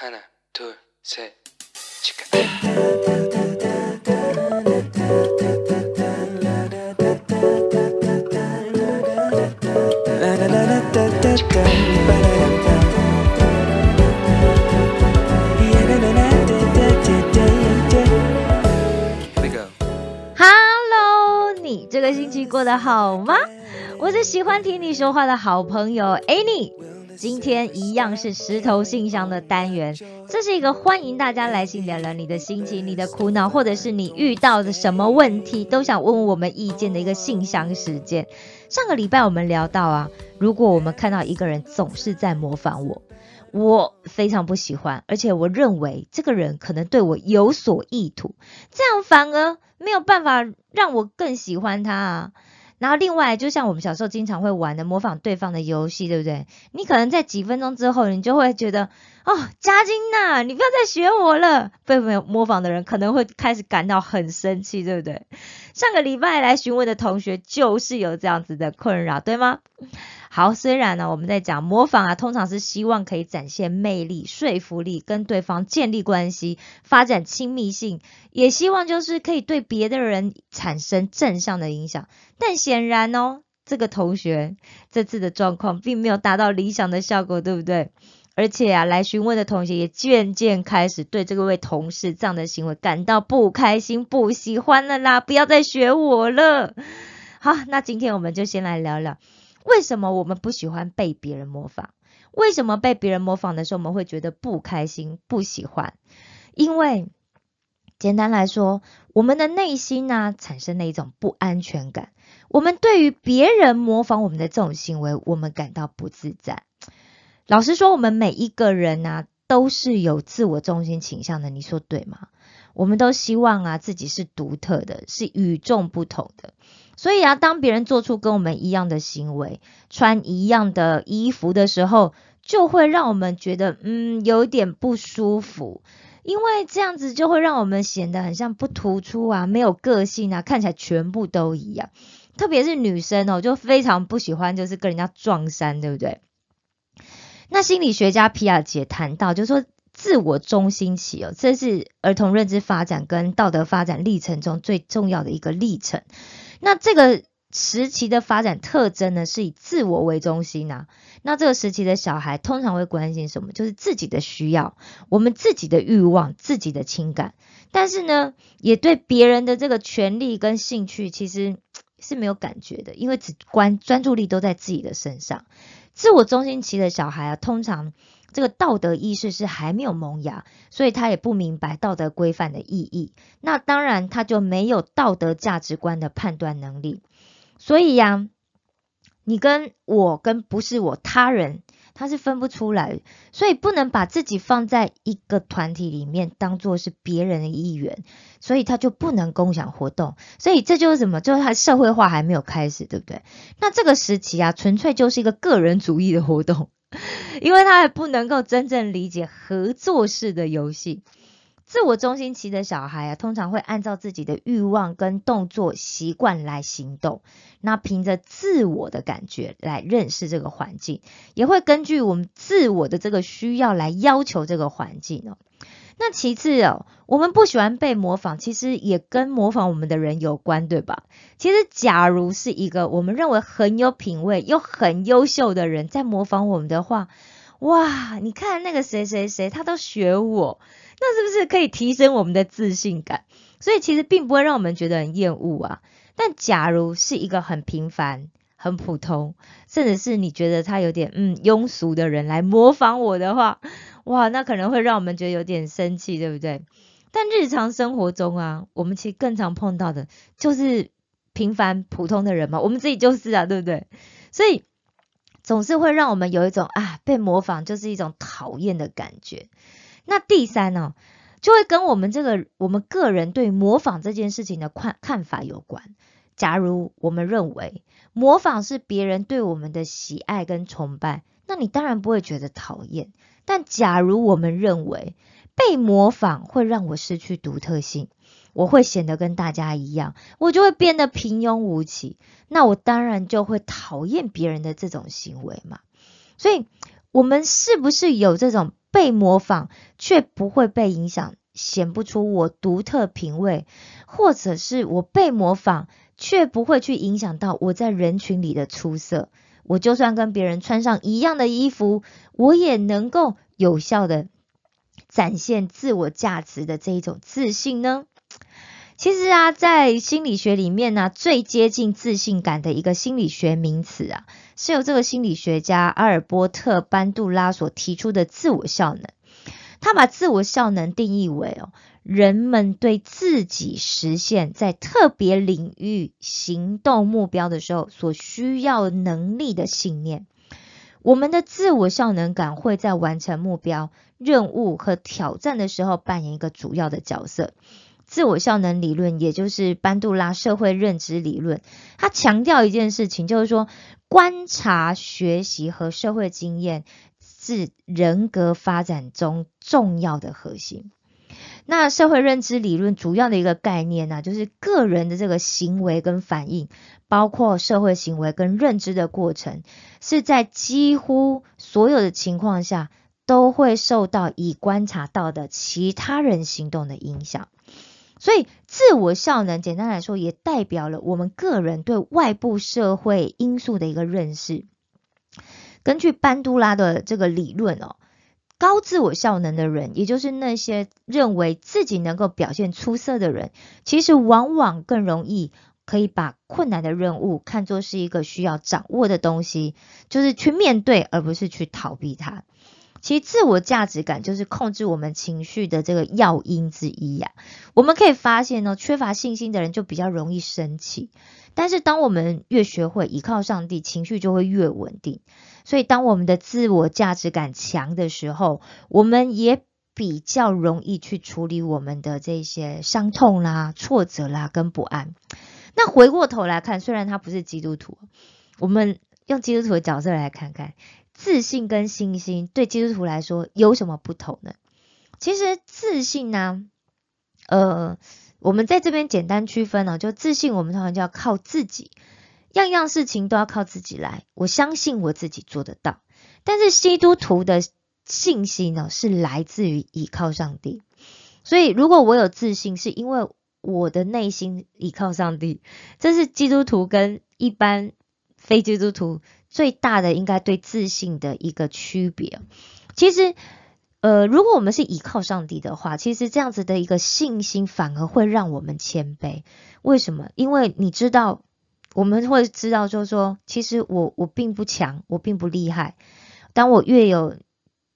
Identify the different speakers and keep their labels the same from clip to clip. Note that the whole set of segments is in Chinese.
Speaker 1: 하나, 둘, 셋, 치카. Here we go.
Speaker 2: Hello，你这个星期过得好吗？我是喜欢听你说话的好朋友 Annie。 今天一样是石头信箱的单元，这是一个欢迎大家来信聊聊你的心情、你的苦恼，或者是你遇到的什么问题，都想问问我们意见的一个信箱时间。上个礼拜我们聊到啊，如果我们看到一个人总是在模仿我，我非常不喜欢，而且我认为这个人可能对我有所意图，这样反而没有办法让我更喜欢他啊。然后另外，就像我们小时候经常会玩的模仿对方的游戏，对不对？你可能在几分钟之后，你就会觉得，哦，嘉金娜，你不要再学我了。被没有模仿的人可能会开始感到很生气，对不对？上个礼拜来询问的同学就是有这样子的困扰，对吗？好，虽然呢，我们在讲模仿啊，通常是希望可以展现魅力、说服力，跟对方建立关系，发展亲密性，也希望就是可以对别的人产生正向的影响。但显然哦，这个同学这次的状况并没有达到理想的效果，对不对？而且啊，来询问的同学也渐渐开始对这位同事这样的行为感到不开心、不喜欢了啦！不要再学我了。好，那今天我们就先来聊聊。为什么我们不喜欢被别人模仿？为什么被别人模仿的时候我们会觉得不开心、不喜欢？因为简单来说，我们的内心呢、产生了一种不安全感。我们对于别人模仿我们的这种行为，我们感到不自在。老实说，我们每一个人呢、都是有自我中心倾向的，你说对吗？我们都希望啊自己是独特的，是与众不同的。所以啊，当别人做出跟我们一样的行为，穿一样的衣服的时候，就会让我们觉得嗯有点不舒服，因为这样子就会让我们显得很像不突出啊，没有个性啊，看起来全部都一样。特别是女生哦，就非常不喜欢就是跟人家撞衫，对不对？那心理学家皮亚杰谈到，就说自我中心期哦，这是儿童认知发展跟道德发展历程中最重要的一个历程。那这个时期的发展特征呢，是以自我为中心啊。那这个时期的小孩通常会关心什么？就是自己的需要，我们自己的欲望，自己的情感。但是呢，也对别人的这个权利跟兴趣，其实是没有感觉的，因为只关专注力都在自己的身上。自我中心期的小孩啊，通常这个道德意识是还没有萌芽，所以他也不明白道德规范的意义。那当然，他就没有道德价值观的判断能力。所以呀、你跟我跟不是我他人，他是分不出来，所以不能把自己放在一个团体里面，当做是别人的一员，所以他就不能共享活动。所以这就是什么？就是他社会化还没有开始，对不对？那这个时期啊，纯粹就是一个个人主义的活动，因为他还不能够真正理解合作式的游戏。自我中心期的小孩啊，通常会按照自己的欲望跟动作习惯来行动，那凭着自我的感觉来认识这个环境，也会根据我们自我的这个需要来要求这个环境哦。那其次哦，我们不喜欢被模仿，其实也跟模仿我们的人有关，对吧？其实，假如是一个我们认为很有品味又很优秀的人在模仿我们的话，哇，你看那个谁谁谁，他都学我，那是不是可以提升我们的自信感？所以其实并不会让我们觉得很厌恶啊。但假如是一个很平凡、很普通，甚至是你觉得他有点嗯庸俗的人来模仿我的话，哇，那可能会让我们觉得有点生气，对不对？但日常生活中啊，我们其实更常碰到的就是平凡普通的人嘛，我们自己就是啊，对不对？所以总是会让我们有一种啊被模仿就是一种讨厌的感觉。那第三呢、就会跟我们这个我们个人对模仿这件事情的看看法有关。假如我们认为模仿是别人对我们的喜爱跟崇拜，那你当然不会觉得讨厌。但假如我们认为被模仿会让我失去独特性，我会显得跟大家一样，我就会变得平庸无奇，那我当然就会讨厌别人的这种行为嘛。所以我们是不是有这种被模仿却不会被影响，显不出我独特品味，或者是我被模仿却不会去影响到我在人群里的出色？我就算跟别人穿上一样的衣服，我也能够有效的展现自我价值的这一种自信呢？其实啊，在心理学里面呢，最接近自信感的一个心理学名词啊，是由这个心理学家阿尔波特·班杜拉所提出的自我效能。他把自我效能定义为哦，人们对自己实现在特别领域行动目标的时候所需要能力的信念。我们的自我效能感会在完成目标、任务和挑战的时候扮演一个主要的角色。自我效能理论，也就是班杜拉社会认知理论，它强调一件事情，就是说观察、学习和社会经验是人格发展中重要的核心。那社会认知理论主要的一个概念呢，就是个人的这个行为跟反应，包括社会行为跟认知的过程，是在几乎所有的情况下都会受到已观察到的其他人行动的影响。所以，自我效能简单来说，也代表了我们个人对外部社会因素的一个认识。根据班杜拉的这个理论哦，高自我效能的人，也就是那些认为自己能够表现出色的人，其实往往更容易可以把困难的任务看作是一个需要掌握的东西，就是去面对，而不是去逃避它。其实自我价值感就是控制我们情绪的这个要因之一呀。我们可以发现呢，缺乏信心的人就比较容易生气。但是当我们越学会依靠上帝，情绪就会越稳定。所以当我们的自我价值感强的时候，我们也比较容易去处理我们的这些伤痛啦、挫折啦跟不安。那回过头来看，虽然他不是基督徒，我们用基督徒的角色来看看。自信跟信心对基督徒来说有什么不同呢？其实自信呢，呃，我们在这边简单区分呢，就自信我们通常就要靠自己，样样事情都要靠自己来。我相信我自己做得到。但是基督徒的信心呢，是来自于依靠上帝。所以如果我有自信，是因为我的内心依靠上帝。这是基督徒跟一般非基督徒。最大的应该对自信的一个区别，其实，呃，如果我们是依靠上帝的话，其实这样子的一个信心反而会让我们谦卑。为什么？因为你知道，我们会知道，就是说，其实我我并不强，我并不厉害。当我越有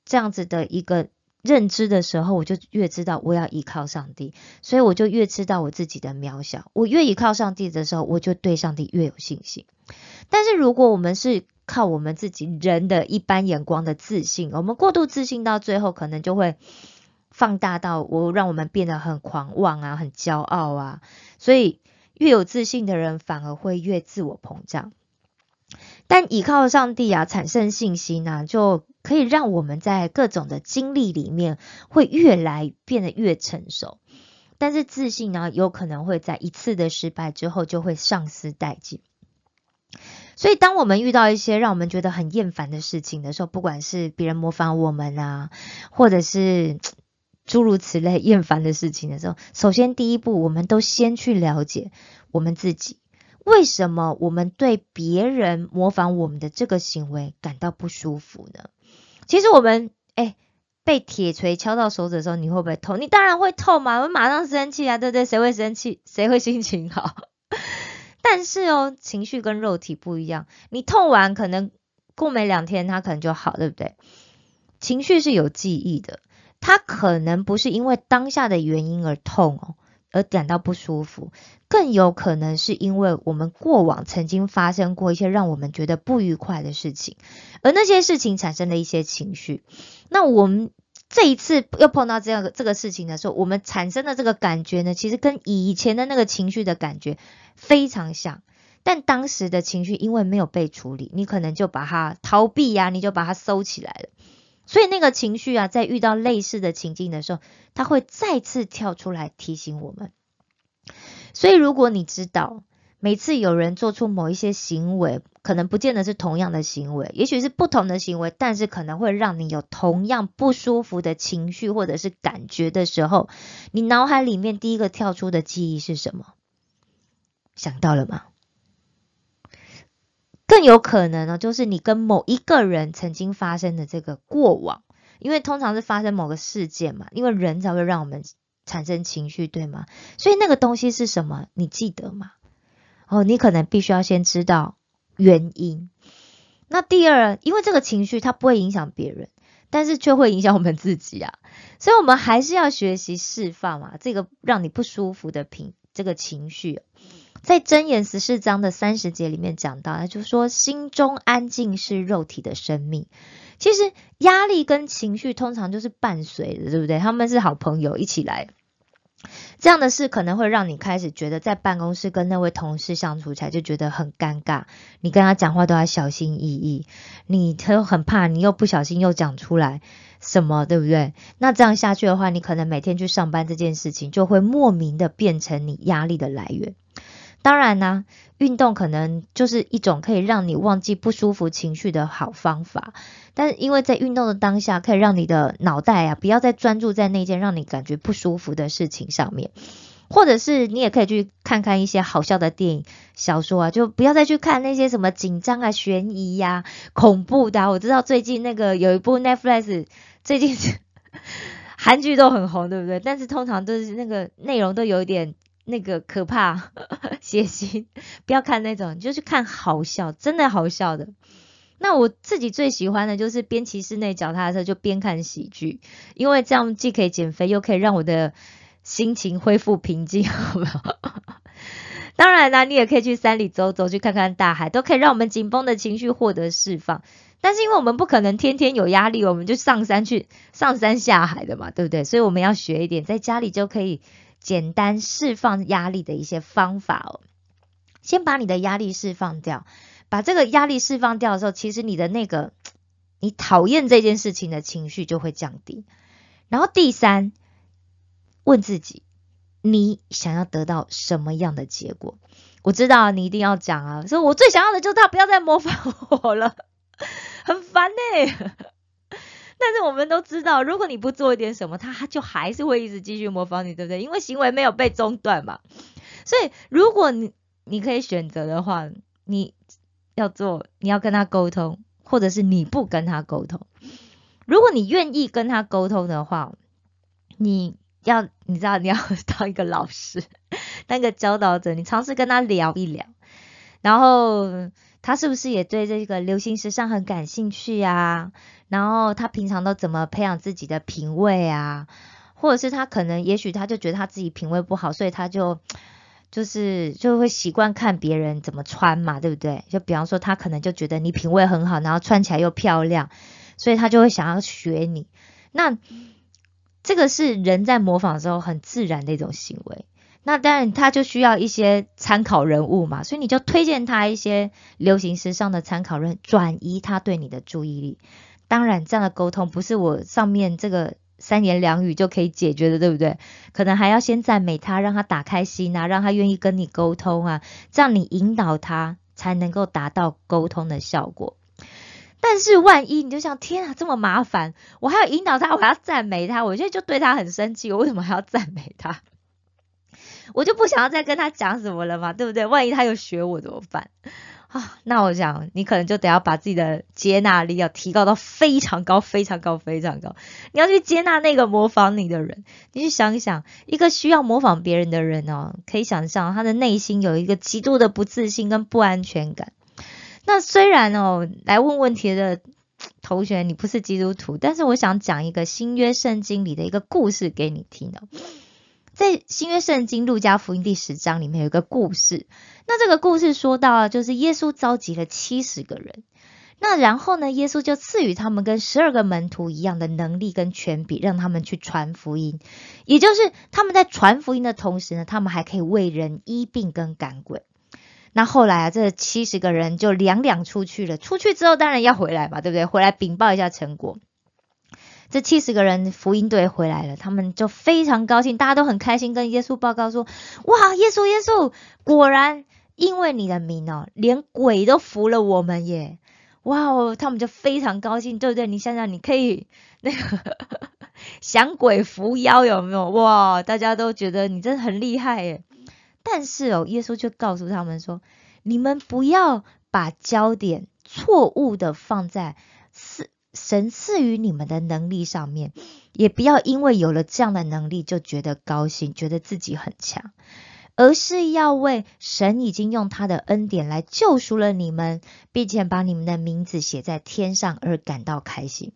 Speaker 2: 这样子的一个认知的时候，我就越知道我要依靠上帝，所以我就越知道我自己的渺小。我越依靠上帝的时候，我就对上帝越有信心。但是如果我们是靠我们自己人的一般眼光的自信，我们过度自信到最后，可能就会放大到我让我们变得很狂妄啊，很骄傲啊。所以越有自信的人，反而会越自我膨胀。但依靠上帝啊，产生信心呢，就可以让我们在各种的经历里面，会越来变得越成熟。但是自信呢，有可能会在一次的失败之后，就会丧失殆尽。所以，当我们遇到一些让我们觉得很厌烦的事情的时候，不管是别人模仿我们啊，或者是诸如此类厌烦的事情的时候，首先第一步，我们都先去了解我们自己，为什么我们对别人模仿我们的这个行为感到不舒服呢？其实我们，哎，被铁锤敲到手指的时候，你会不会痛？你当然会痛嘛，我马上生气啊，对不对？谁会生气？谁会心情好？但是哦，情绪跟肉体不一样。你痛完可能过没两天，它可能就好，对不对？情绪是有记忆的，他可能不是因为当下的原因而痛哦，而感到不舒服，更有可能是因为我们过往曾经发生过一些让我们觉得不愉快的事情，而那些事情产生了一些情绪。那我们这一次又碰到这样的这个事情的时候，我们产生的这个感觉呢，其实跟以前的那个情绪的感觉。非常像，但当时的情绪因为没有被处理，你可能就把它逃避呀，你就把它收起来了。所以那个情绪啊，在遇到类似的情境的时候，它会再次跳出来提醒我们。所以如果你知道每次有人做出某一些行为，可能不见得是同样的行为，也许是不同的行为，但是可能会让你有同样不舒服的情绪或者是感觉的时候，你脑海里面第一个跳出的记忆是什么？想到了吗？更有可能呢，就是你跟某一个人曾经发生的这个过往，因为通常是发生某个事件嘛，因为人才会让我们产生情绪，对吗？所以那个东西是什么？你记得吗？哦，你可能必须要先知道原因。那第二，因为这个情绪它不会影响别人，但是却会影响我们自己啊，所以我们还是要学习释放嘛，这个让你不舒服的平这个情绪。在箴言十四章的三十节里面讲到，他就说心中安静是肉体的生命。其实压力跟情绪通常就是伴随的，对不对？他们是好朋友，一起来。这样的事可能会让你开始觉得在办公室跟那位同事相处起来就觉得很尴尬，你跟他讲话都要小心翼翼，你都很怕你又不小心又讲出来什么，对不对？那这样下去的话，你可能每天去上班这件事情就会莫名的变成你压力的来源。当然呢，运动可能就是一种可以让你忘记不舒服情绪的好方法。但是因为在运动的当下，可以让你的脑袋啊不要再专注在那件让你感觉不舒服的事情上面，或者是你也可以去看看一些好笑的电影、小说啊，就不要再去看那些什么紧张啊、悬疑呀、恐怖的。我知道最近那个有一部 Netflix，最近 韩剧都很红，对不对？但是通常都是那个内容都有一点。那个可怕、血腥，不要看那种，就去看好笑，真的好笑的。那我自己最喜欢的就是边骑室内脚踏车就边看喜剧，因为这样既可以减肥，又可以让我的心情恢复平静。好不好当然啦，你也可以去山里走走，去看看大海，都可以让我们紧绷的情绪获得释放。但是因为我们不可能天天有压力，我们就上山去上山下海的嘛，对不对？所以我们要学一点，在家里就可以。简单释放压力的一些方法哦，先把你的压力释放掉，把这个压力释放掉的时候，其实你的那个你讨厌这件事情的情绪就会降低。然后第三，问自己，你想要得到什么样的结果？我知道你一定要讲啊，说我最想要的就是他不要再模仿我了，很烦呢。但是我们都知道，如果你不做一点什么，他就还是会一直继续模仿你，对不对？因为行为没有被中断嘛。所以，如果你你可以选择的话，你要做，你要跟他沟通，或者是你不跟他沟通。如果你愿意跟他沟通的话，你要你知道你要 当一个老师，当一个教导者，你尝试跟他聊一聊，然后。他是不是也对这个流行时尚很感兴趣啊？然后他平常都怎么培养自己的品味啊？或者是他可能，也许他就觉得他自己品味不好，所以他就就是就会习惯看别人怎么穿嘛，对不对？就比方说，他可能就觉得你品味很好，然后穿起来又漂亮，所以他就会想要学你。那这个是人在模仿的时候很自然的一种行为。那当然，他就需要一些参考人物嘛，所以你就推荐他一些流行时尚的参考人，转移他对你的注意力。当然，这样的沟通不是我上面这个三言两语就可以解决的，对不对？可能还要先赞美他，让他打开心啊，让他愿意跟你沟通啊，这样你引导他才能够达到沟通的效果。但是万一你就想，天啊，这么麻烦，我还要引导他，我还要赞美他，我现在就对他很生气，我为什么还要赞美他？我就不想要再跟他讲什么了嘛，对不对？万一他又学我怎么办啊？那我想你可能就得要把自己的接纳力要提高到非常高、非常高、非常高。你要去接纳那个模仿你的人。你去想一想，一个需要模仿别人的人哦，可以想象他的内心有一个极度的不自信跟不安全感。那虽然哦，来问问题的同学你不是基督徒，但是我想讲一个新约圣经里的一个故事给你听哦。在新约圣经路加福音第十章里面有一个故事，那这个故事说到，就是耶稣召集了七十个人，那然后呢，耶稣就赐予他们跟十二个门徒一样的能力跟权柄，让他们去传福音，也就是他们在传福音的同时呢，他们还可以为人医病跟赶鬼。那后来啊，这七十个人就两两出去了，出去之后当然要回来嘛，对不对？回来禀报一下成果。这七十个人福音队回来了，他们就非常高兴，大家都很开心，跟耶稣报告说：“哇，耶稣，耶稣，果然因为你的名哦，连鬼都服了我们耶！哇哦，他们就非常高兴，对不对？你想想，你可以那个 降鬼伏妖，有没有？哇，大家都觉得你真的很厉害耶。但是哦，耶稣却告诉他们说：你们不要把焦点错误的放在是神赐予你们的能力上面，也不要因为有了这样的能力就觉得高兴，觉得自己很强。而是要为神已经用他的恩典来救赎了你们，并且把你们的名字写在天上而感到开心。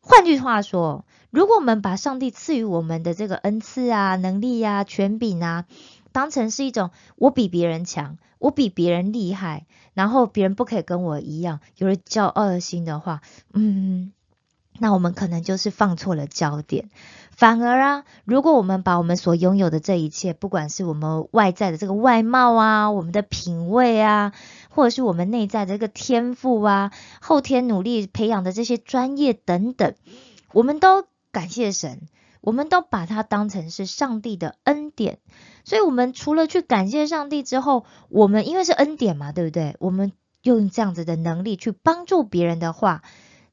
Speaker 2: 换句话说，如果我们把上帝赐予我们的这个恩赐啊、能力啊、权柄啊，当成是一种我比别人强，我比别人厉害，然后别人不可以跟我一样，有了骄傲的心的话，嗯。那我们可能就是放错了焦点，反而啊，如果我们把我们所拥有的这一切，不管是我们外在的这个外貌啊，我们的品味啊，或者是我们内在的这个天赋啊，后天努力培养的这些专业等等，我们都感谢神，我们都把它当成是上帝的恩典。所以，我们除了去感谢上帝之后，我们因为是恩典嘛，对不对？我们用这样子的能力去帮助别人的话，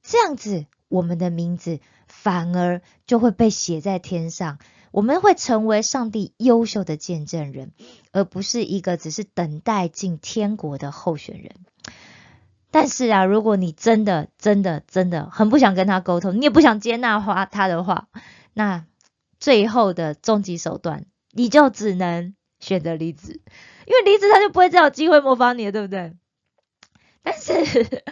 Speaker 2: 这样子。我们的名字反而就会被写在天上，我们会成为上帝优秀的见证人，而不是一个只是等待进天国的候选人。但是啊，如果你真的、真的、真的很不想跟他沟通，你也不想接纳他他的话，那最后的终极手段，你就只能选择离职，因为离职他就不会再有机会模仿你了，对不对？但是。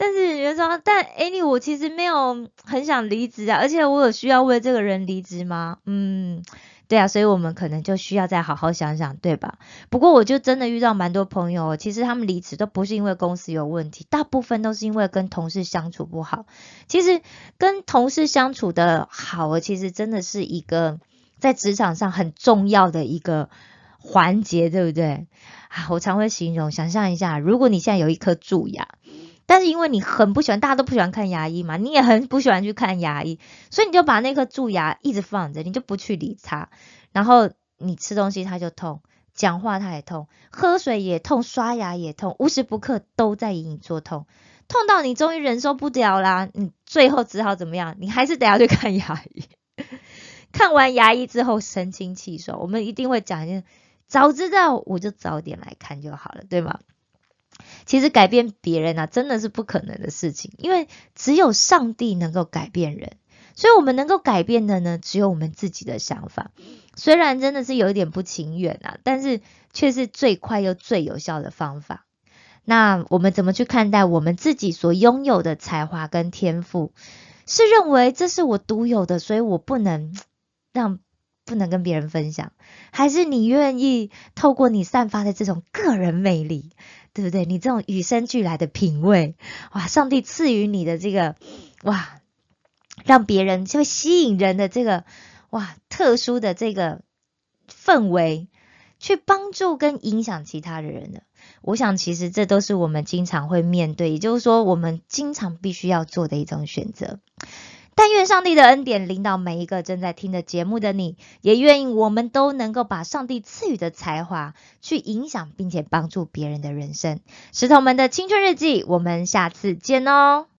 Speaker 2: 但是你说，但 Annie，我其实没有很想离职啊，而且我有需要为这个人离职吗？嗯，对啊，所以我们可能就需要再好好想想，对吧？不过我就真的遇到蛮多朋友，其实他们离职都不是因为公司有问题，大部分都是因为跟同事相处不好。其实跟同事相处的好，其实真的是一个在职场上很重要的一个环节，对不对？啊，我常会形容，想象一下，如果你现在有一颗蛀牙。但是因为你很不喜欢，大家都不喜欢看牙医嘛，你也很不喜欢去看牙医，所以你就把那颗蛀牙一直放着，你就不去理它。然后你吃东西它就痛，讲话它也痛，喝水也痛，刷牙也痛，无时不刻都在隐隐作痛，痛到你终于忍受不了啦，你最后只好怎么样？你还是得要去看牙医。看完牙医之后神清气爽，我们一定会讲一件，早知道我就早点来看就好了，对吗？其实改变别人啊，真的是不可能的事情，因为只有上帝能够改变人，所以我们能够改变的呢，只有我们自己的想法。虽然真的是有一点不情愿啊，但是却是最快又最有效的方法。那我们怎么去看待我们自己所拥有的才华跟天赋？是认为这是我独有的，所以我不能让不能跟别人分享，还是你愿意透过你散发的这种个人魅力？对不对？你这种与生俱来的品味，哇！上帝赐予你的这个，哇，让别人就会吸引人的这个，哇，特殊的这个氛围，去帮助跟影响其他的人的。我想，其实这都是我们经常会面对，也就是说，我们经常必须要做的一种选择。但愿上帝的恩典领导每一个正在听的节目的你，也愿意我们都能够把上帝赐予的才华去影响并且帮助别人的人生。石头们的青春日记，我们下次见哦。